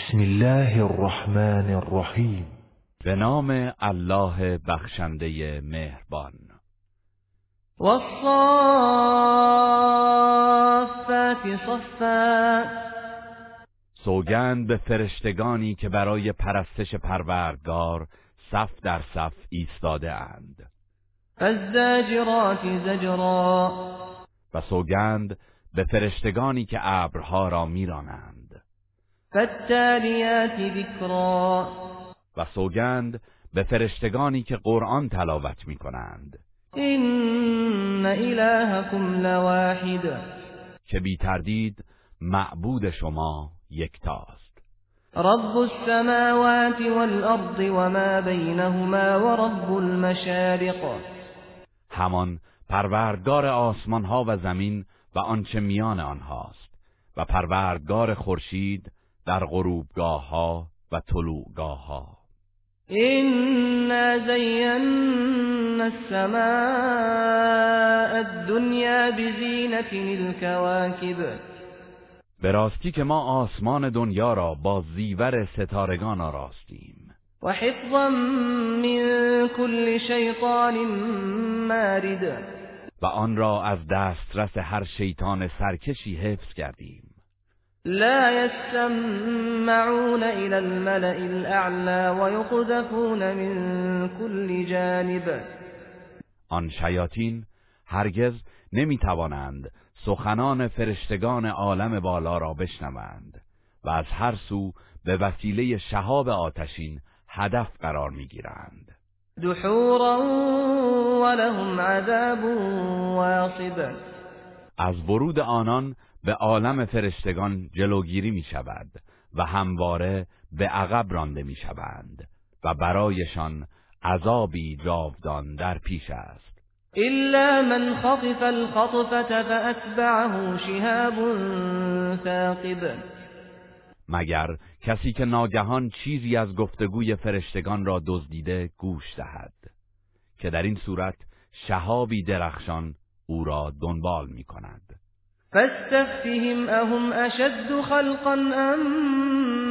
بسم الله الرحمن الرحیم. به نام الله بخشنده مهربان. والصافات صفا. سوگند به فرشتگانی که برای پرستش پروردگار صف در صف ایستاده اند. فالزاجرات زجرا. و سوگند به فرشتگانی که ابرها را میرانند. فالتالیات ذکرا و سوگند به فرشتگانی که قرآن تلاوت می کنند این الهکم لواحد. که بی تردید معبود شما یکتاست. رب السماوات والأرض وما بينهما ورب المشارق. همان پروردگار آسمان ها و زمین و آنچه میان آنهاست. و پروردگار خورشید در غروبگاه ها و طلوعگاه ها إنا زينا السماء الدنيا بزينة الكواكب. به راستی که ما آسمان دنیا را با زیور ستارگان آراستیم. وحفظا من كل شيطان مارد. و آن را از دسترس هر شیطان سرکشی حفظ کردیم. لا يستمعون إلى الملأ الأعلى ويقذفون من كل جانب. آن شیاطین هرگز نمی توانند سخنان فرشتگان عالم بالا را بشنوند و از هر سو به وسیله شهاب آتشین هدف قرار می گیرند دحورا ولهم عذاب واصب. از ورود آنان به عالم فرشتگان جلوگیری می شود و همواره به عقب رانده می شوند و برایشان عذابی جاودان در پیش است. إلا من خطف الخطفة فأتبعه شهاب ثاقب. مگر کسی که ناگهان چیزی از گفتگوی فرشتگان را دزدیده گوش دهد؟ که در این صورت شهابی درخشان او را دنبال می کند فاستفتهم أهم أشد خلقا أم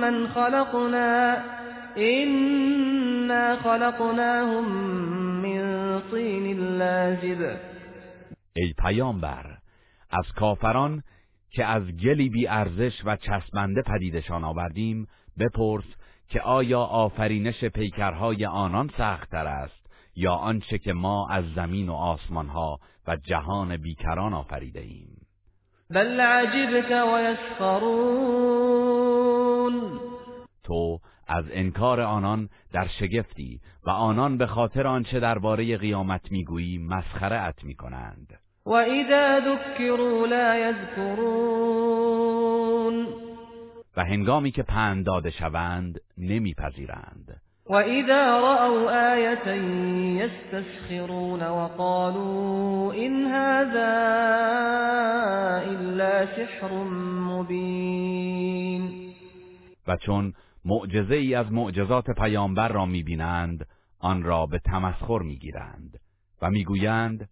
من خلقنا؟ إنا خلقناهم من طين لازب. ای پیامبر از کافران که از گلی بی ارزش و چسبنده پدیدشان آوردیم بپرس که آیا آفرینش پیکرهای آنان سختتر است یا آنچه که ما از زمین و آسمانها و جهان بیکران آفریده ایم بل عجبك ويسخرون. تو از انکار آنان در شگفتی و آنان به خاطر آنچه درباره قیامت می‌گویی مسخره ات می‌کنند وإذا ذكروا لا يذكرون و هنگامی که پند داده شوند نمیپذیرند. وإذا رأوا آية يستسخرون وقالوا إن هذا سحر مبين و چون معجزه ای از معجزات پیامبر را می‌بینند آن را به تمسخر می‌گیرند و می‌گویند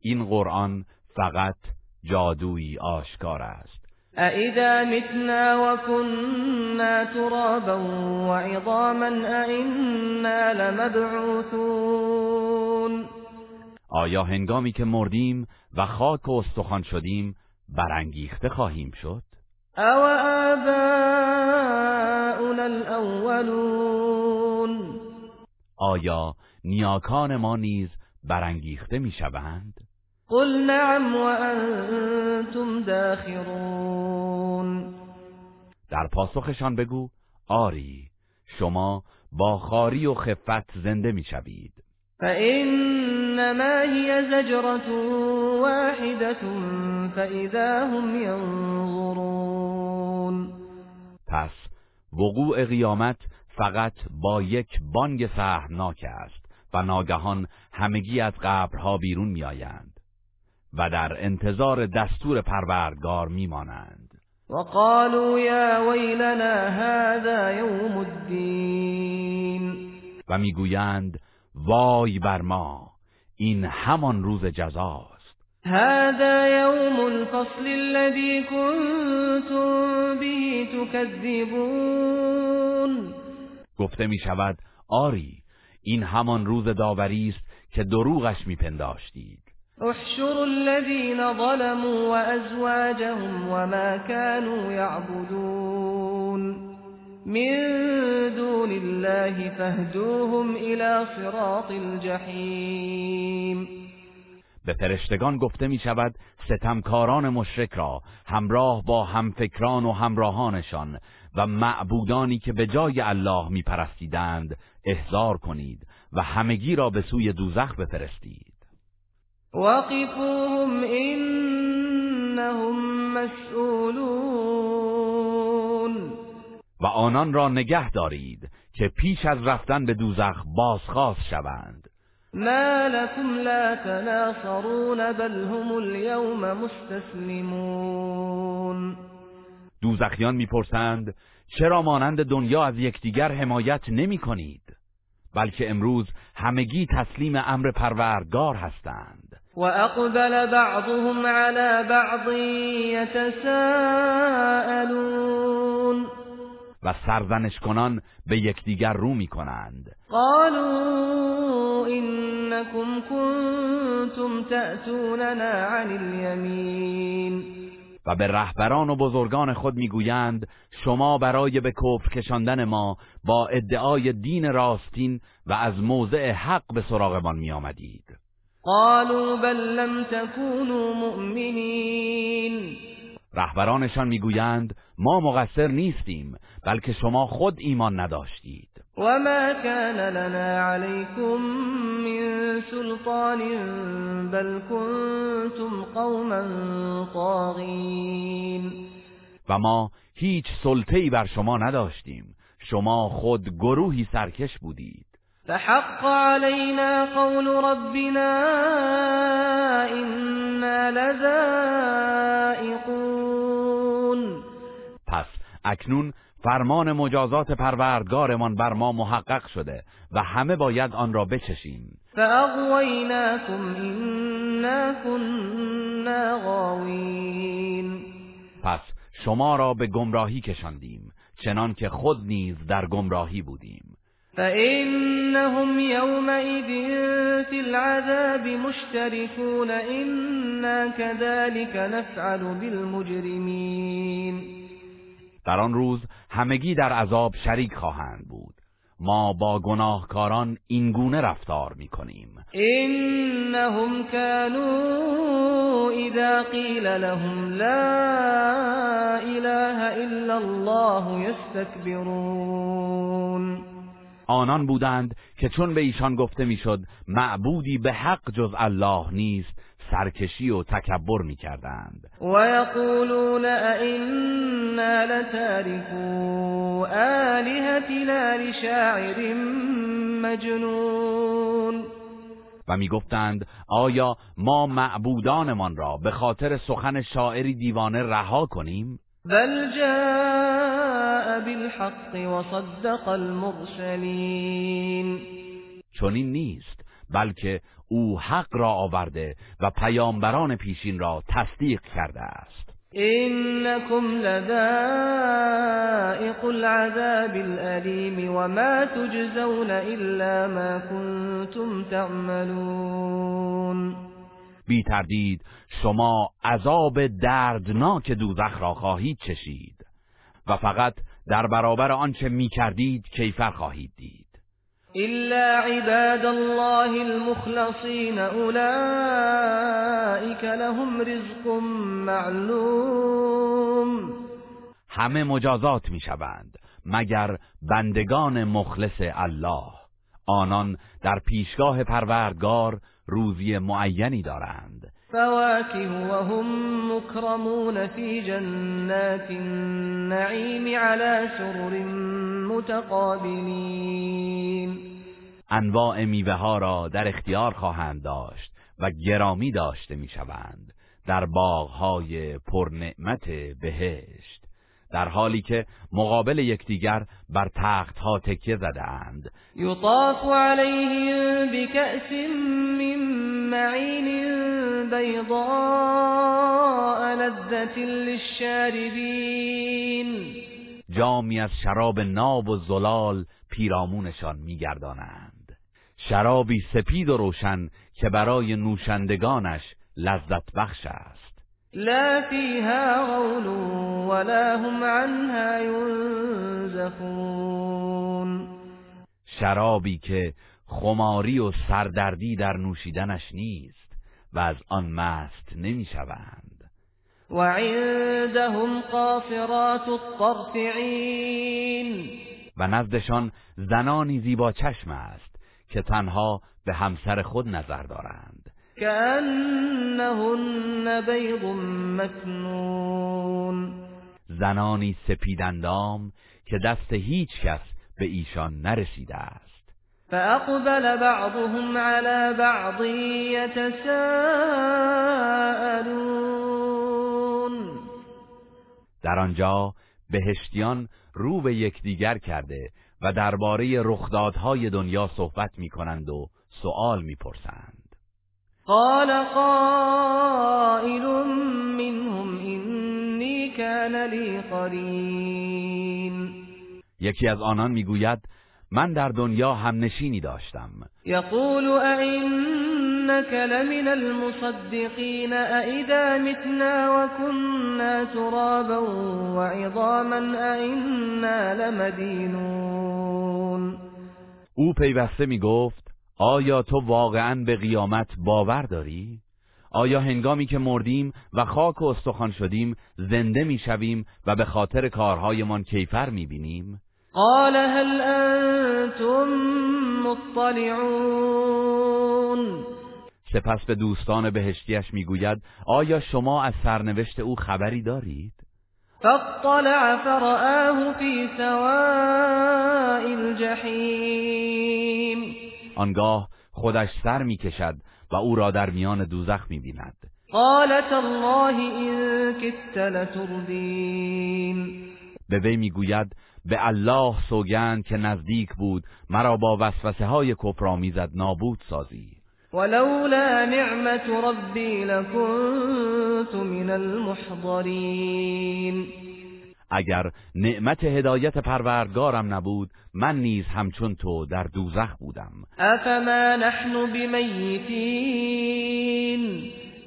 این قرآن فقط جادویی آشکار است. أإذا متنا وكنا ترابا وعظاما أإنا لمبعوثون. آیا هنگامی که مردیم و خاک و استخوان شدیم برانگیخته خواهیم شد؟ أو آباؤنا الأولون آیا نیاکان ما نیز برانگیخته می‌شوند قل نعم وأنتم داخرون. در پاسخشان بگو آری شما با خاری و خفت زنده می‌شوید فإنما هي زجرة واحدة فإذا هم ينظرون پس وقوع قیامت فقط با یک بانگ سهمناک است و ناگهان همگی از قبرها بیرون میآیند و در انتظار دستور پروردگار میمانند. وقالوا يا ويلنا هذا يوم الدين و می‌گویند وای بر ما این همان روز جزاست. هذا يوم الفصل الذي كنتم به تكذبون. گفته می شود آری این همان روز داوری است که دروغش میپنداشتید احشروا الذين ظلموا وازواجهم وما كانوا يعبدون. من دون الله فاهدوهم الى صراط الجحیم به فرشتگان گفته می شود ستمکاران مشرک را همراه با همفکران و همراهانشان و معبودانی که به جای الله می پرستیدند احضار کنید و همگی را به سوی دوزخ بفرستید. وقفوهم انهم مسئولون. و آنان را نگه دارید که پیش از رفتن به دوزخ بازخواست شوند. ما لكم لا تناصرون بل هم اليوم مستسلمون. دوزخیان می‌پرسند چرا مانند دنیا از یکدیگر حمایت نمی کنید بلکه امروز همگی تسلیم امر پروردگار هستند. و اقبل بعضهم على بعض یتساءلون. و سرزنش کنان به یکدیگر رو می کنند. قالوا انکم کنتم تأتوننا عن الیمین و به رهبران و بزرگان خود می‌گویند شما برای به کفر کشاندن ما با ادعای دین راستین و از موضع حق به سراغمان می آمدید. قالوا بل لم تكونوا مؤمنین رهبرانشان می‌گویند ما مقصر نیستیم بلکه شما خود ایمان نداشتید. وما كان لنا عليكم من سلطان بل كنتم قوما طاغین و ما هیچ سلطه‌ای بر شما نداشتیم شما خود گروهی سرکش بودید. فحق علينا قول ربنا إنا لذائقون. پس اکنون فرمان مجازات پروردگارمان بر ما محقق شده و همه باید آن را بچشیم. فاغویناکم انا كنا غاوین پس شما را به گمراهی کشاندیم چنان که خود نیز در گمراهی بودیم. فإنهم يومئذ في العذاب مشتركون إنا كذلك نفعل بالمجرمين در آن روز همگی در عذاب شریک خواهند بود. ما با گناهکاران این گونه رفتار می کنیم انهم كانوا اذا قیل لهم لا اله الا الله يستكبرون آنان بودند که چون به ایشان گفته می‌شد معبودی به حق جز الله نیست سرکشی و تکبر می‌کردند. و یقولون ائنا لتارکو آلهتنا لشاعر مجنون. و می‌گفتند آیا ما معبودانمان را به خاطر سخن شاعری دیوانه رها کنیم؟ بل جاء بالحق وصدق المرسلین چنین نیست بلکه او حق را آورده و پیامبران پیشین را تصدیق کرده است. انکم لذائق العذاب الالیم وما تجزون الا ما کنتم تعملون. بی تردید شما عذاب دردناک دوزخ را خواهید چشید. و فقط در برابر آنچه می کردید کیفر خواهید دید. إلا عباد الله المخلصين أولئك لهم رزق معلوم. همه مجازات می شوند مگر بندگان مخلص الله. آنان در پیشگاه پروردگار روزی معینی دارند. فواكه وهم مكرمون في جنات النعيم على سرر متقابلین انواع میوه ها را در اختیار خواهند داشت و گرامی داشته می‌شوند در باغهای پرنعمت بهشت. در حالی که مقابل یکدیگر بر تخت ها تکیه زده اند یطاف علیهم بکأس من معین بیضاء لذة للشاربین. جامی از شراب ناب و زلال پیرامونشان میگردانند. شرابی سپید و روشن که برای نوشندگانش لذت بخش است. لا فيها غول ولا هم عنها ينزفون. شرابی که خماری و سردردی در نوشیدنش نیست و از آن مست نمی‌شوند. وعندهم قاصرات الطرف عین و نزدشان زنانی زیبا چشم است که تنها به همسر خود نظر دارند. كأنهن بيض مكنون. زنانی سپیدندام که دست هیچ کس به ایشان نرسیده است. فأقبل بعضهم على بعض يتساءلون. در آنجا بهشتیان رو به یکدیگر کرده و درباره رخدادهای دنیا صحبت می کنند و سؤال می پرسند. قال قائل منهم إني كان لي قرين. یکی از آنان می‌گوید من در دنیا هم نشینی داشتم. يقول أئنك لمن المصدقين أئذا متنا وكنا ترابا وعظاما أئنا لمدينون او پیوسته می گفت آیا تو واقعا به قیامت باور داری؟ آیا هنگامی که مردیم و خاک و استخوان شدیم زنده می شویم و به خاطر کارهایمان کیفر می بینیم؟ قال هل أنتم مطلعون سپس به دوستان بهشتیش می‌گوید آیا شما از سرنوشت او خبری دارید؟ فاطلع فرآه في سواء الجحیم آنگاه خودش سر می‌کشد و او را در میان دوزخ می‌بیند. قال تالله إن كدت لتردین به وی می‌گوید به الله سوگند که نزدیک بود مرا با وسوسه های کفرآمیزت نابود سازی. ولولا نعمة ربي لكنت من المحضرين. اگر نعمت هدایت پروردگارم نبود من نیز همچون تو در دوزخ بودم. أفما نحن بميتين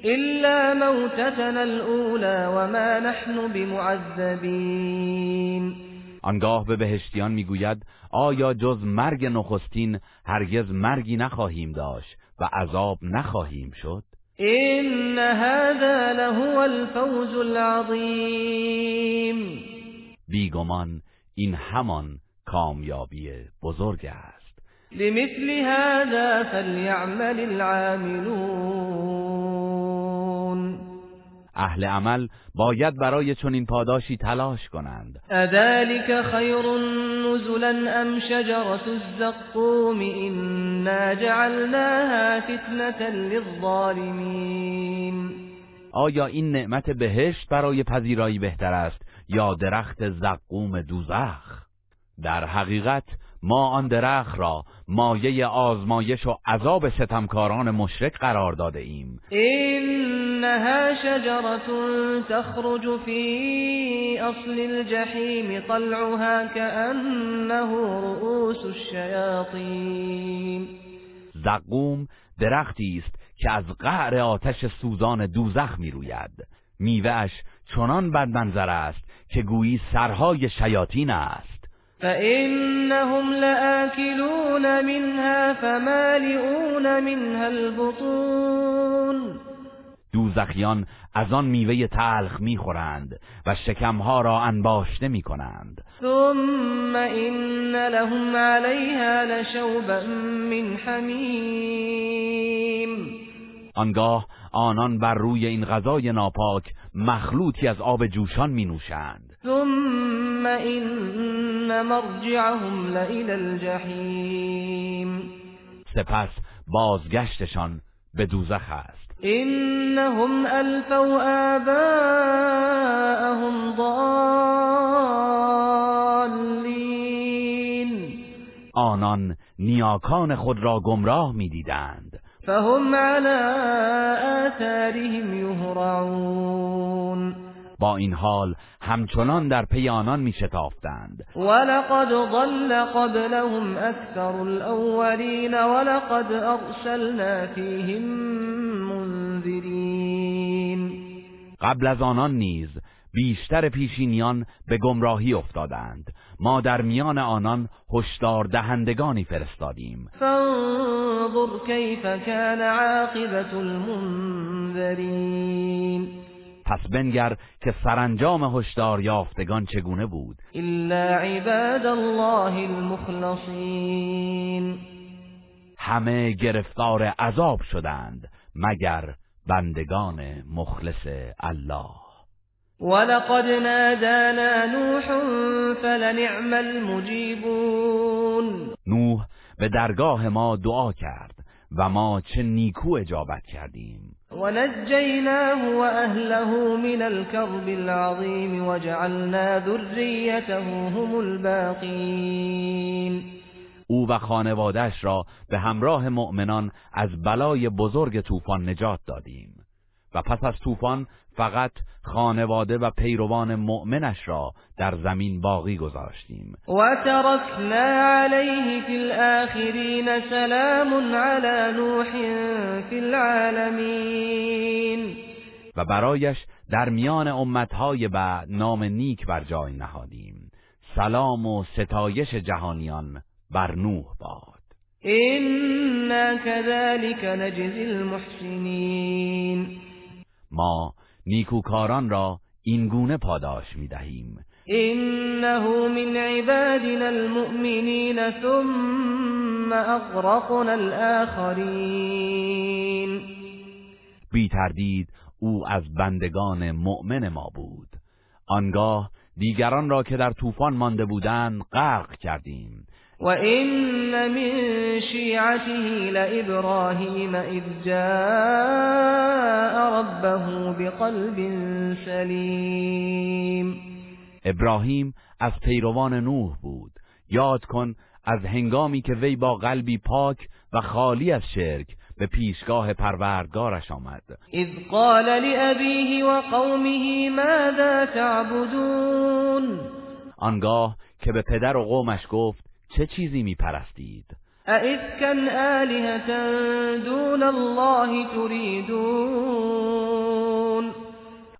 إلا موتتنا الأولى وما نحن بمعذبين آنگاه به بهشتیان می‌گوید آیا جز مرگ نخستین هرگز مرگی نخواهیم داشت و عذاب نخواهیم شد؟ إن هذا لهو الفوز العظيم بیگمان این همان کامیابی بزرگ است. لمثل هذا فليعمل العاملون. اهل عمل باید برای چنین پاداشی تلاش کنند. أذلك خير نزلا أم شجرة الزقوم إنا جعلناها فتنة للظالمين. آیا این نعمت بهشت برای پذیرایی بهتر است؟ یا درخت زقوم دوزخ. در حقیقت ما آن درخت را مایه آزمایش و عذاب ستمکاران مشرک قرار داده ایم. إنها شجرة تخرج في أصل الجحيم طلعها كأنه رؤوس الشياطين. زقوم درختی است که از قعر آتش سوزان دوزخ می روید میوهش چنان بدمنظر است که گویی سرهای شیاطین است. فإنهم لآكلون منها فمالئون منها البطون. دوزخیان از آن میوه تلخ می‌خورند و شکمها را انباشته می‌کنند. ثم إن لهم عليها لشوبا من حميم. آنگاه آنان بر روی این غذای ناپاک مخلوطی از آب جوشان می نوشند ثم إن مرجعهم لإلى الجحيم. سپس بازگشتشان به دوزخ است. إنهم ألفوا آباءهم ضالين. آنان نیاکان خود را گمراه می‌دیدند. فهم على آثارهم يهرعون. با این حال همچنان در پی آنان می شتافتند ولقد ضل قبلهم اکثر الاولین ولقد ارسلنا فیهم منذرین قبل از آنان نیز بیشتر پیشینیان به گمراهی افتادند. ما در میان آنان هشدار دهندگانی فرستادیم. فانظر کیف کان عاقبت المنذرین. پس بنگر که سرانجام هشدار یافتگان چگونه بود؟ الا عباد الله المخلصین. همه گرفتار عذاب شدند مگر بندگان مخلص الله. ولقد نادانا نوح فلنعم المجیبون نوح به درگاه ما دعا کرد و ما چه نیکو اجابت کردیم. ونجيناه وأهله من الكرب العظيم وجعلنا ذريته هم الباقين او و خانوادش را به همراه مؤمنان از بلای بزرگ طوفان نجات دادیم و پس از طوفان فقط خانواده و پیروان مؤمنش را در زمین باقی گذاشتیم. و ترکنا علیه فی الاخرین سلام علی نوح فی العالمین و برایش در میان امتهای بعد نام نیک بر جای نهادیم. سلام و ستایش جهانیان بر نوح باد. اینا كذلك نجزی المحسنین ما نیکوکاران را این گونه پاداش می دهیم انه من عبادنا المؤمنین ثم اغرقنا الاخرین بی تردید او از بندگان مؤمن ما بود. آنگاه دیگران را که در طوفان مانده بودند غرق کردیم. وإن من شيعته لإبراهيم إذ جاء ربه بقلب سلیم ابراهیم از پیروان نوح بود. یاد کن از هنگامی که وی با قلبی پاک و خالی از شرک به پیشگاه پروردگارش آمد. اذ قال لأبيه وقومه ماذا تعبدون؟ آنگاه که به پدر و قومش گفت چه چیزی می پرستید ائفکن آلهتا دون الله تریدون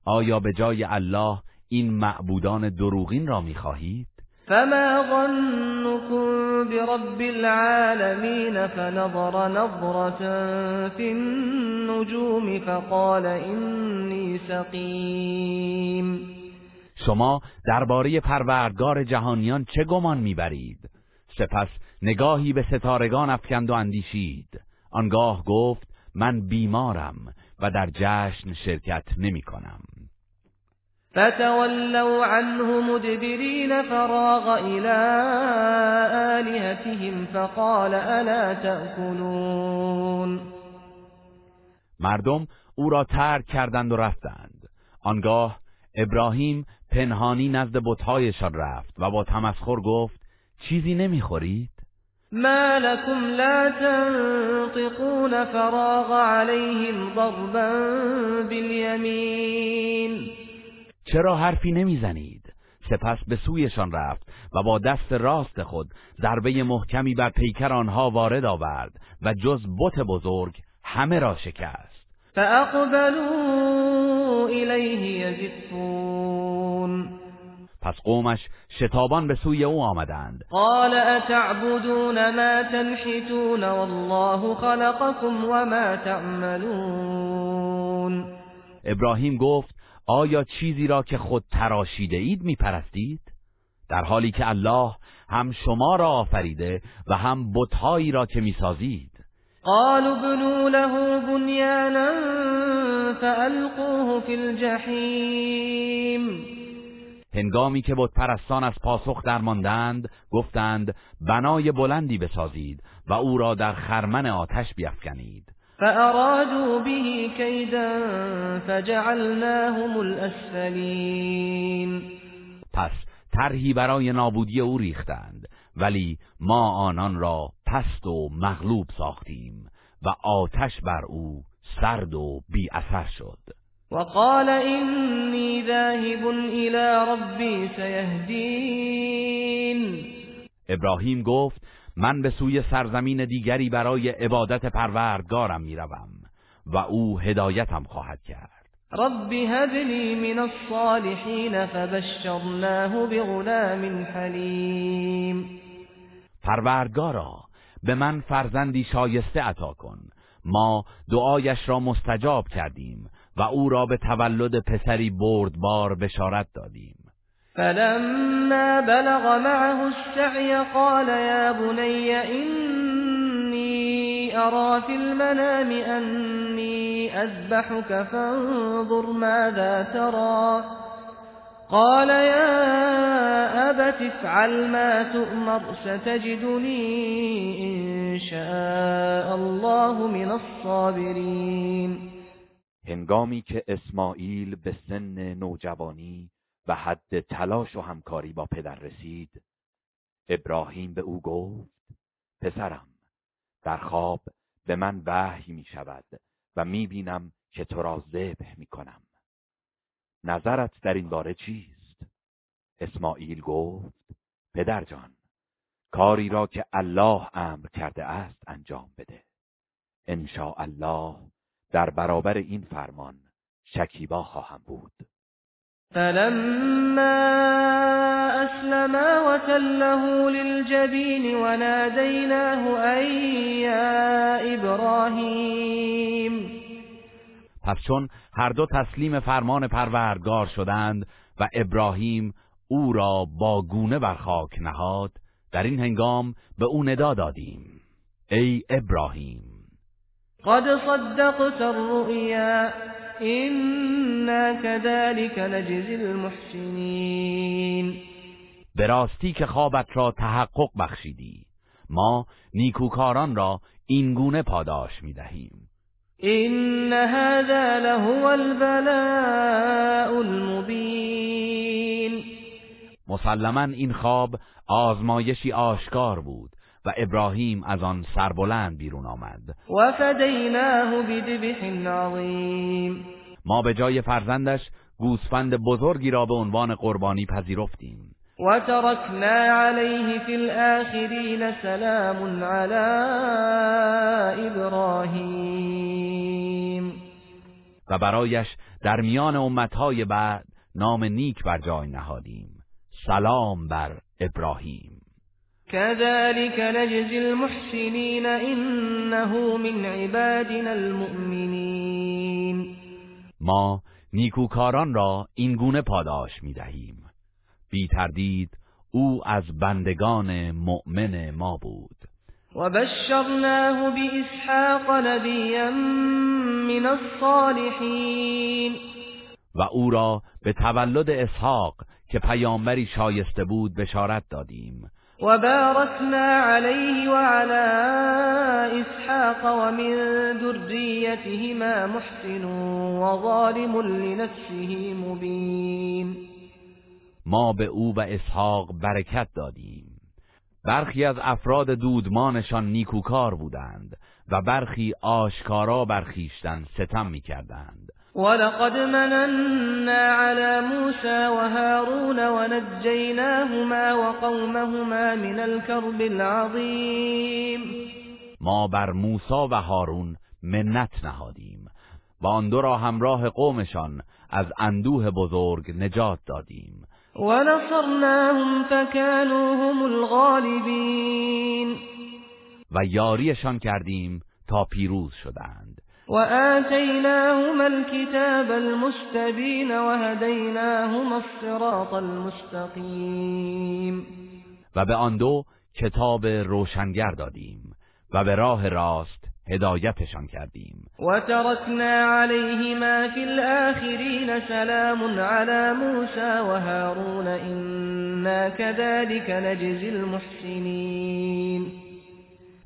آیا به جای الله این معبودان دروغین را می خواهید؟ فما ظنكم برب العالمین فنظر نظرة في النجوم فقال اینی سقیم شما درباره پروردگار جهانیان چه گمان می‌برید سپس نگاهی به ستارگان افکند و اندیشید. آنگاه گفت من بیمارم و در جشن شرکت نمی کنم. فتولوا عنه مدبرین فراغ الى آلهتهم فقال الا تأكلون؟ مردم او را ترک کردند و رفتند. آنگاه ابراهیم پنهانی نزد بتهایشان رفت و با تمسخر گفت چیزی نمی‌خورید؟ ما لكم لا تنطقون فراغ عليهم ضربا بالیمین چرا حرفی نمی‌زنید؟ سپس به سویشان رفت و با دست راست خود ضربه محکمی بر پیکر آنها وارد آورد و جز بت بزرگ همه را شکست فاقبلوا الیه یزفون پس قومش شتابان به سوی او آمدند. قال اتعبدون ما تنحتون والله خلقكم وما تعملون. ابراهیم گفت آیا چیزی را که خود تراشیده اید می پرستید؟ در حالی که الله هم شما را آفریده و هم بتهایی را که می‌سازید. قالوا بنوا له بنیانا فالقوه فی الجحیم. هنگامی که بود پرستان از پاسخ درماندند گفتند بنای بلندی بسازید و او را در خرمن آتش بیفکنید. فارادوا به کیدا فجعلناهم الاسفلین پس طرحی برای نابودی او ریختند ولی ما آنان را پست و مغلوب ساختیم و آتش بر او سرد و بی اثر شد. وقال إني ذاهب إلى ربي سيهدين. ابراهیم گفت من به سوی سرزمین دیگری برای عبادت پروردگارم می‌روم و او هدایتم خواهد کرد. رب هب لي من الصالحين فبشرناه بغلام حلیم. پروردگارا به من فرزندی شایسته عطا کن. ما دعایش را مستجاب کردیم و او را به تولد پسری بردبار بشارت دادیم. فلما بلغ معه السعي قال يا بني إني أرى في المنام أني أذبحك فانظر ماذا ترى قال يا أبت افعل ما تؤمر ستجدني إن شاء الله من الصابرين هنگامی که اسماعیل به سن نوجوانی و حد تلاش و همکاری با پدر رسید ابراهیم به او گفت پسرم در خواب به من وحی می شود و می بینم که تو را ذبح می کنم نظرت در این باره چیست؟ اسماعیل گفت پدر جان کاری را که الله امر کرده است انجام بده ان الله در برابر این فرمان شکیبا خواهم بود. فلما اسلما وتله للجبین ونادیناه ای یا ابراهیم پس چون هر دو تسلیم فرمان پروردگار شدند و ابراهیم او را با گونه بر خاک نهاد در این هنگام به او ندا دادیم. ای ابراهیم! قد صدقت الرؤيا إنا كذلك نجزي المحسنين. به راستی که خوابت را تحقق بخشیدی ما نیکوکاران را این گونه پاداش می دهیم این هذا لهو البلاء المبین مسلما این خواب آزمایشی آشکار بود. و ابراهیم از آن سربلند بیرون آمد. و فدیناه بذبح عظیم. ما به جای فرزندش گوسفند بزرگی را به عنوان قربانی پذیرفتیم. و ترکنا علیه فی الاخرین سلام علی ابراهیم. و برایش در میان امتهای بعد نام نیک بر جای نهادیم. سلام بر ابراهیم. كذلك نجزي المحسنين إنه من عبادنا المؤمنين. ما نیکوکاران را این گونه پاداش می دهیم بی تردید او از بندگان مؤمن ما بود. و بشرناه بإسحاق نبیا من الصالحین و او را به تولد اسحاق که پیامبری شایسته بود بشارت دادیم. وباركنا عليه وعلى إسحاق ومن ذريتهما محسن وظالم لنفسه مبين. ما به او و اسحاق برکت دادیم. برخی از افراد دودمانشان نیکوکار بودند و برخی آشکارا برخیشتن ستم می‌کردند. ولقد مننا على موسى وهارون ونجيناهما وقومهما من الكرب العظيم. ما بر موسی و هارون منت نهادیم و آن دو را همراه قومشان از اندوه بزرگ نجات دادیم. ونصرناهم فكانوا هم الغالبین. و یاریشان کردیم تا پیروز شدند. وآتيناهما الكتاب المستبين وهديناهما الصراط المستقيم. و به آن دو کتاب روشنگر دادیم و به راه راست هدایتشان کردیم. و ترکنا علیهما فی الاخرین سلام علی موسی و هارون انا كذلك نجزی المحسنین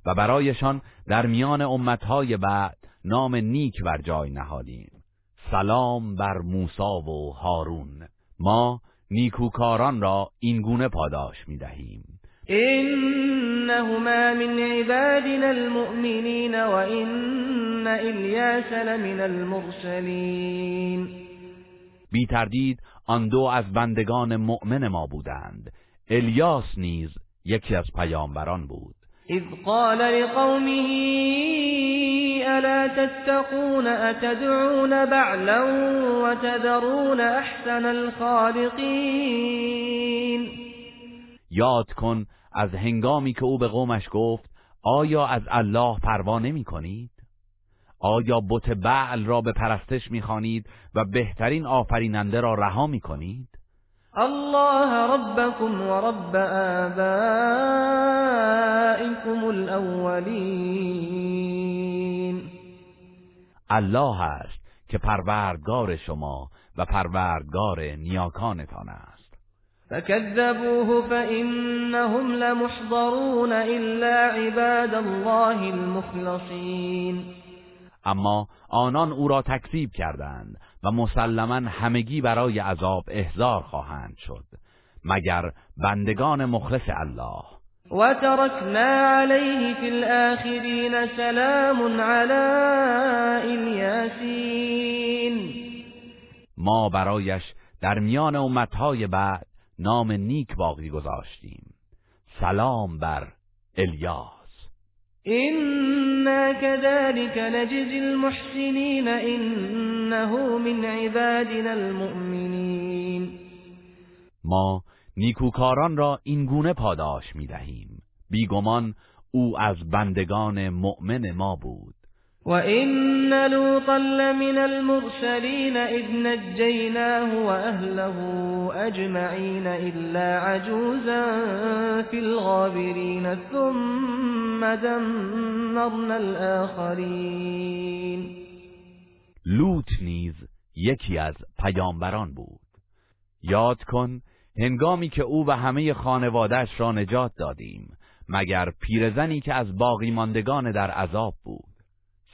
و برایشان در میان امتهای بعد نام نیک بر جای نهادیم. سلام بر موسی و هارون. ما نیکوکاران را این گونه پاداش می دهیم. انهما من عبادنا المؤمنین و ان إن إلیاس لمن المرسلین. بی تردید آن دو از بندگان مؤمن ما بودند. الیاس نیز یکی از پیامبران بود. اذ قال لقومه الا تتقون اتدعون بعلا وتذرون احسن الخالقین یاد کن از هنگامی که او به قومش گفت آیا از الله پروا نمی کنید؟ آیا بت بعل را به پرستش می‌خوانید و بهترین آفریننده را رها می کنید؟ الله ربكم ورب آبائكم الاولین الله است که پروردگار شما و پروردگار نیاکانتان است. فكذبوه فإنهم لمحضرون إلا عباد الله المخلصين. اما آنان او را تکذیب کردند و مسلما همگی برای عذاب احضار خواهند شد مگر بندگان مخلص الله. و ترکنا علیه فی الآخرین سلام علی الیاسین ما برایش در میان امتهای بعد نام نیک باقی گذاشتیم. سلام بر الیاس. إنا كذلك نجزي المحسنين إنه من عبادنا المؤمنين. ما نیکوکاران را این گونه پاداش می دهیم بیگمان او از بندگان مؤمن ما بود. وَإِنَّ لُوطًا لَّمِنَ الْمُرْسَلِينَ إِذْ نَجَّيْنَاهُ وَأَهْلَهُ أَجْمَعِينَ إِلَّا عَجُوزًا فِي الْغَابِرِينَ ثُمَّ دَمَّرْنَا الْآخَرِينَ. لوط نیز یکی از پیامبران بود. یاد کن هنگامی که او و همه خانوادهش را نجات دادیم مگر پیرزنی که از باقی ماندگان در عذاب بود.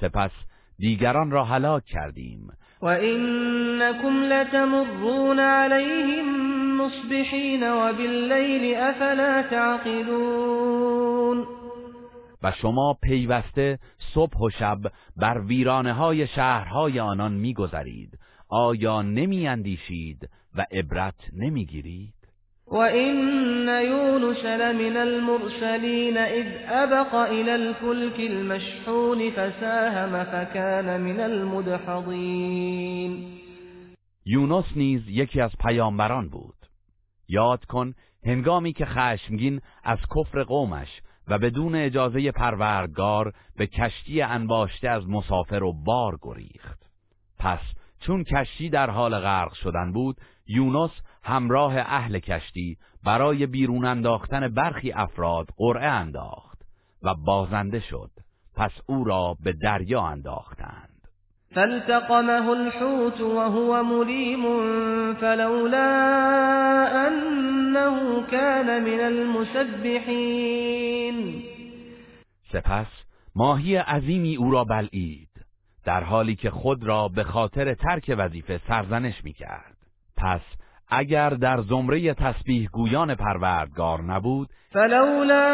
سپس دیگران را هلاک کردیم. و اینکم لتمرون علیهم مصبحین و باللیل افلا تعقلون. و شما پیوسته صبح و شب بر ویرانه های شهرهای آنان میگذرید. آیا نمی اندیشید و عبرت نمی‌گیرید؟ وَإِنَّ يُونُسَ لَمِنَ الْمُرْسَلِينَ إِذْ أَبَقَ إِلَى الْفُلْكِ الْمَشْحُونِ فَسَاهَمَ فَكَانَ مِنَ الْمُدْحَضِينَ. یونس نیز یکی از پیامبران بود. یاد کن هنگامی که خشمگین از کفر قومش و بدون اجازه پروردگار به کشتی انباشته از مسافر و بار گریخت. پس چون کشتی در حال غرق شدن بود یونس همراه اهل کشتی برای بیرون انداختن برخی افراد قرعه انداخت و بازنده شد. پس او را به دریا انداختند. فالتقمه الحوت وهو مليم فلولا انه كان من المسبحين سپس ماهی عظیمی او را بلعید در حالی که خود را به خاطر ترک وظیفه سرزنش می کرد پس اگر در زمره تسبیح گویان پروردگار نبود فلولا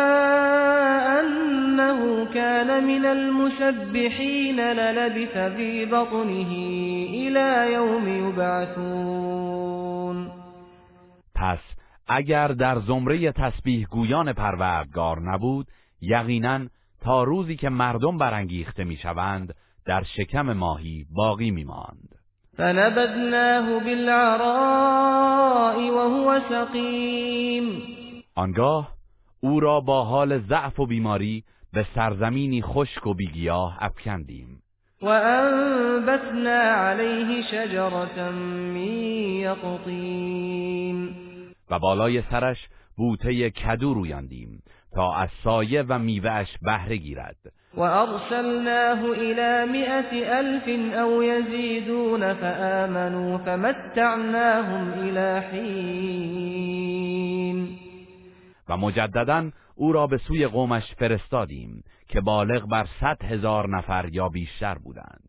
انه كان من المسبحین للبث في بطنه الى يوم يبعثون پس اگر در زمره تسبیح گویان پروردگار نبود یقینا تا روزی که مردم برانگیخته می‌شوند در شکم ماهی باقی میماند. فنبذناه بالعراء وهو سقیم آنگاه او را با حال ضعف و بیماری به سرزمینی خشک و بیگیاه افکندیم. و انبتنا علیه شجرة من یقطین و بالای سرش بوته کدو رویاندیم تا از سایه و میوهش بهره گیرد. وأرسلناه إلى مئة ألف أو يزيدون فآمنوا فمتعناهم إلى حين. و مجددا او را به سوی قومش فرستادیم که بالغ بر صد هزار نفر یا بیشتر بودند.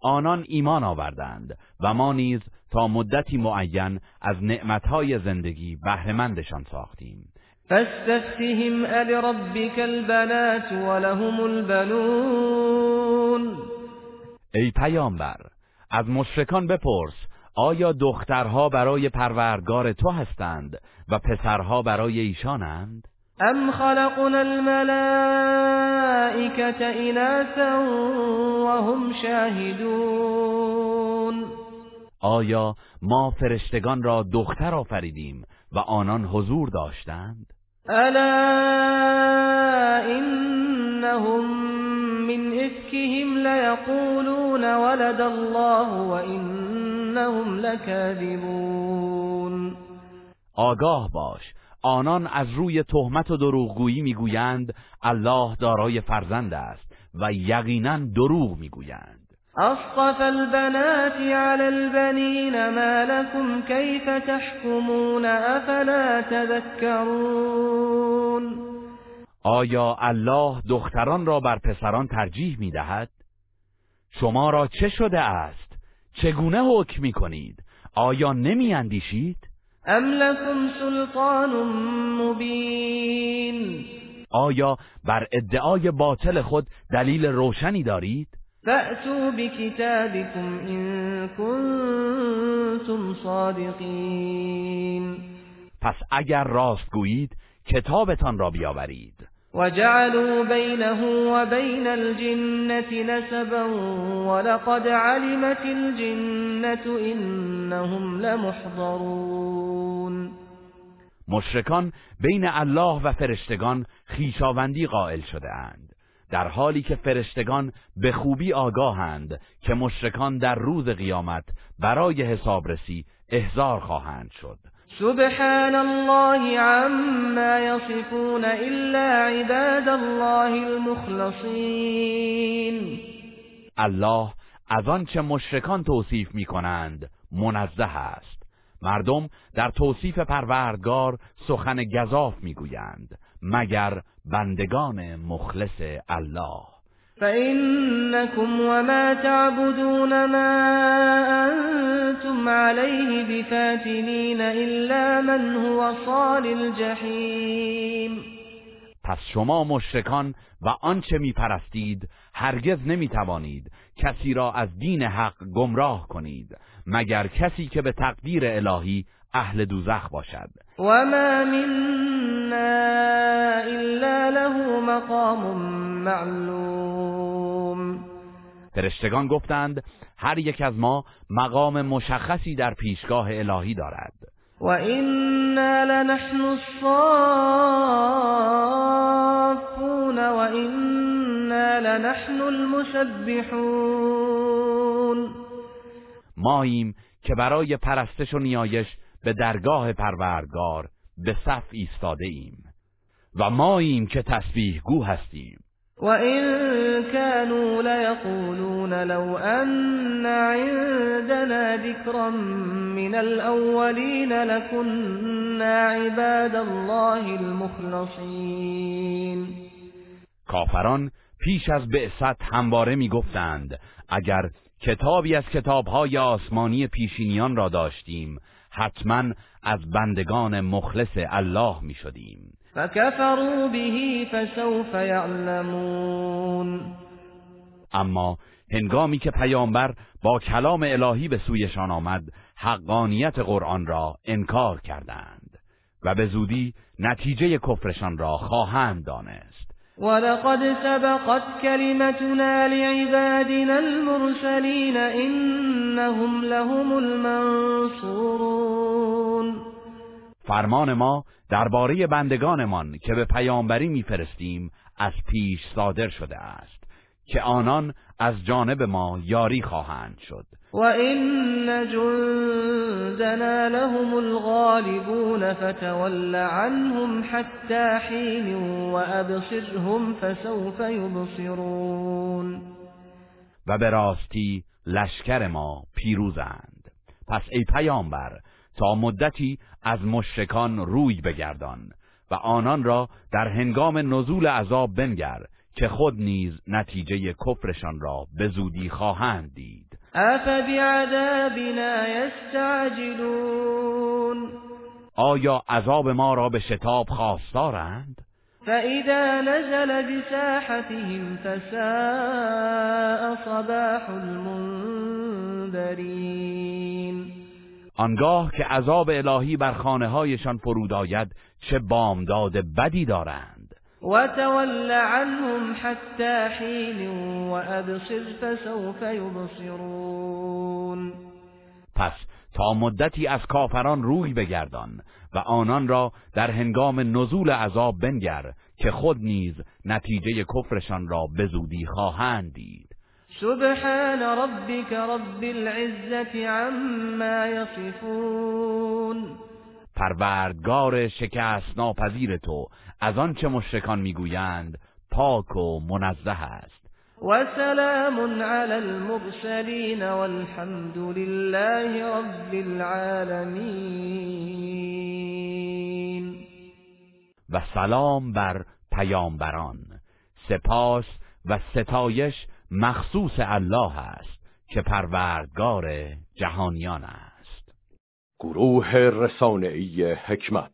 آنان ایمان آوردند و ما نیز تا مدتی معین از نعمتهای زندگی بهرهمندشان ساختیم. فاستفتهم ألربك البنات ولهم البنون ای پیامبر از مشرکان بپرس آیا دخترها برای پروردگار تو هستند و پسرها برای ایشانند؟ ام خلقنا الملائكة إناثا وهم شاهدون آیا ما فرشتگان را دختر آفریدیم و آنان حضور داشتند؟ الا انهم من افكهم ليقولون ولد الله وانهم لكاذبون. آگاه باش آنان از روی تهمت و دروغگویی می‌گویند الله دارای فرزند است و یقینا دروغ می‌گویند. اصطفى البنات على البنين ما لكم كيف تحكمون افلا تذكرون آیا الله دختران را بر پسران ترجیح می دهد؟ شما را چه شده است؟ چگونه حکم می کنید؟ آیا نمی اندیشید؟ ام لكم سلطان مبین آیا بر ادعای باطل خود دلیل روشنی دارید؟ فأتوا بكتابكم إن كنتم صادقين. پس اگر راست گویید کتابتان را بیاورید. وجعلوا بينه وبين الجنة نسبا ولقد علمت الجنة إنهم لمحضرون. مشرکان بین الله و فرشتگان خیشاوندی قائل شده اند. در حالی که فرشتگان به خوبی آگاهند که مشرکان در روز قیامت برای حسابرسی احضار خواهند شد. سبحان الله عما يصفون الا عباد الله المخلصین. الله از آنچه مشرکان توصیف می کنند منزه است. مردم در توصیف پروردگار سخن گذاف می‌گویند مگر بندگان مخلص الله. فإنكم وما تعبدون ما أنتم عليه بفاتنين إلا من هو صال الجحیم پس شما مشرکان و آنچه می پرستید هرگز نمی توانید کسی را از دین حق گمراه کنید مگر کسی که به تقدیر الهی اهل دوزخ باشد. و ما منا الا له مقام معلوم. فرشتگان گفتند هر یک از ما مقام مشخصی در پیشگاه الهی دارد. و اینا لنحن الصافون و اینا لنحن المسبحون. ماییم که برای پرستش و نیایش به درگاه پروردگار به صف ایستاده ایم و ماییم که تسبیح گو هستیم. و این كانوا لیقولون لو ان عندنا ذکرا من الاولین لكنا عباد الله المخلصین. کافران پیش از بعثت همواره می‌گفتند اگر کتابی از کتابهای آسمانی پیشینیان را داشتیم حتما از بندگان مخلص الله می شدیم فکفروا به فسوف یعلمون. اما هنگامی که پیامبر با کلام الهی به سویشان آمد حقانیت قرآن را انکار کردند و به زودی نتیجه کفرشان را خواهند دانست. ولقد سبقت كلمتنا لعبادنا المرسلين إنهم لهم المنصورون فرمان ما درباره بندگانمان که به پیامبری میفرستیم از پیش صادر شده است که آنان از جانب ما یاری خواهند شد. وَإِنَّ جُندَنَا لَهُمُ الْغَالِبُونَ فَتَوَلَّ عَنْهُمْ حَتَّى حِينٍ وَأَبْصِرْهُمْ فَسَوْفَ يُبْصِرُونَ و به راستی لشکر ما پیروزند. پس ای پیامبر تا مدتی از مشرکان روی بگردان و آنان را در هنگام نزول عذاب بنگر که خود نیز نتیجه کفرشان را به زودی خواهند دید. افبعذابنا یستعجلون آیا عذاب ما را به شتاب خواستارند؟ فإذا نزل بساحتهم فساء صباح المنذرین آنگاه که عذاب الهی بر خانه هایشان فرود آید چه بامداد بدی دارند. وتول عنهم حتى حين وأبصر فسوف يبصرون. پس تا مدتی از کافران روی بگردان و آنان را در هنگام نزول عذاب بنگر که خود نیز نتیجه کفرشان را به زودی خواهند دید. سبحان ربك رب العزة عما يصفون پروردگار شکست ناپذیر تو از آنچه مشرکان می‌گویند پاک و منزه است. وسلام على المرسلين والحمد لله رب العالمين و سلام بر پیامبران. سپاس و ستایش مخصوص الله است که پروردگار جهانیان است. گروه رسانه‌ای حکمت